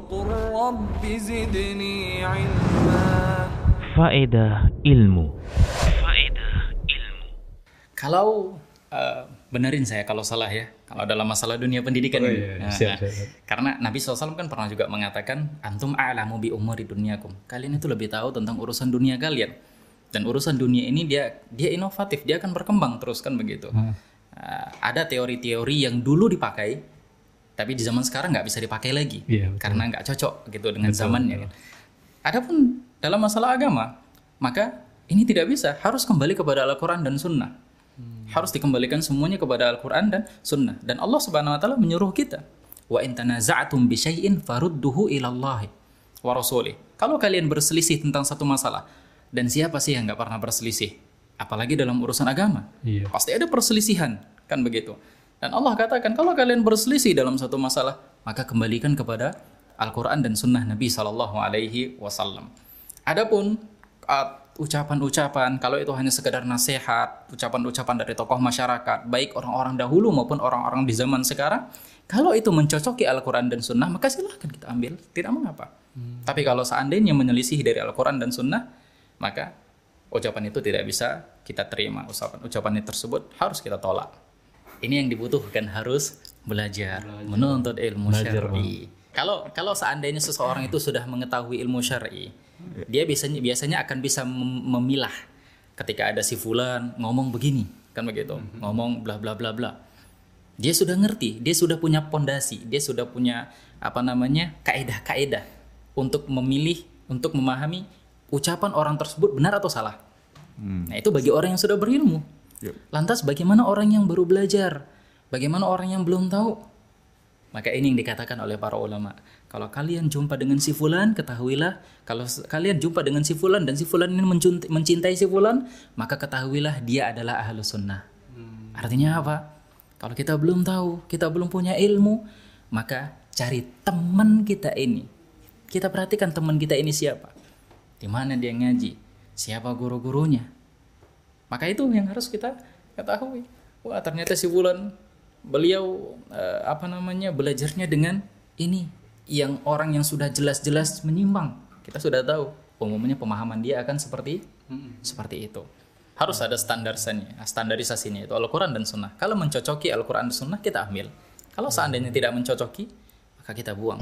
وقل رب زدني علما Faedah ilmu. Faedah ilmu. Kalau eh, benerin saya kalau salah ya, kalau dalam masalah dunia pendidikan Oh, ini. iya, Nah, siap, nah, siap, siap. Karena Nabi SAW kan pernah juga mengatakan, antum a'lamu bi umuri dunyakum. Kalian itu lebih tahu tentang urusan dunia kalian. Dan urusan dunia ini dia dia inovatif, dia akan berkembang terus kan begitu. Hmm. Eh, ada teori-teori yang dulu dipakai, tapi di zaman sekarang nggak bisa dipakai lagi Iya, betul. karena nggak cocok gitu dengan zamannya. kan. Adapun dalam masalah agama, maka ini tidak bisa, harus kembali kepada Al-Quran dan Sunnah. Harus dikembalikan semuanya kepada Al-Quran dan Sunnah. Dan Allah Subhanahu Wa Taala menyuruh kita, wa in tanaza'tum bi syai'in farudduhu ilallahi wa rasulih. Kalau kalian berselisih tentang satu masalah, dan siapa sih yang nggak pernah berselisih? Apalagi dalam urusan agama. Iya. Pasti ada perselisihan, kan begitu. Dan Allah katakan kalau kalian berselisih dalam satu masalah, maka kembalikan kepada Al-Quran dan Sunnah Nabi Shallallahu Alaihi Wasallam. Adapun uh, ucapan-ucapan, kalau itu hanya sekedar nasihat, ucapan-ucapan dari tokoh masyarakat, baik orang-orang dahulu maupun orang-orang di zaman sekarang, kalau itu mencocoki Al-Quran dan Sunnah, maka silahkan kita ambil, tidak mengapa. Tapi kalau seandainya menyelisih dari Al-Quran dan Sunnah, maka ucapan itu tidak bisa kita terima. Ucapan ucapan tersebut harus kita tolak. Ini yang dibutuhkan harus belajar, menuntut ilmu Belajar, syar'i. Kalau kalau seandainya seseorang itu sudah mengetahui ilmu syar'i, dia biasanya biasanya akan bisa mem- memilah ketika ada si fulan ngomong begini, kan begitu. Ngomong bla bla bla bla. Dia sudah ngerti, dia sudah punya pondasi, dia sudah punya apa namanya? kaedah-kaedah untuk memilih, untuk memahami ucapan orang tersebut benar atau salah. Nah, itu bagi orang yang sudah berilmu. Lantas bagaimana orang yang baru belajar? Bagaimana orang yang belum tahu? Maka ini yang dikatakan oleh para ulama. Kalau kalian jumpa dengan si fulan, ketahuilah kalau kalian jumpa dengan si fulan dan si fulan ini mencintai si fulan, maka ketahuilah dia adalah ahlu sunnah. Artinya apa? Kalau kita belum tahu, kita belum punya ilmu, maka cari teman kita ini. Kita perhatikan teman kita ini siapa. Di mana dia ngaji? Siapa guru-gurunya? Maka itu yang harus kita ketahui. Wah, ternyata si Wulan beliau eh, apa namanya belajarnya dengan ini yang orang yang sudah jelas-jelas menyimpang. Kita sudah tahu umumnya pemahaman dia akan seperti seperti itu. Harus ada standarisasinya, standarisasinya itu Al-Qur'an dan Sunnah. Kalau mencocoki Al-Qur'an dan Sunnah kita ambil. Kalau seandainya tidak mencocoki, maka kita buang.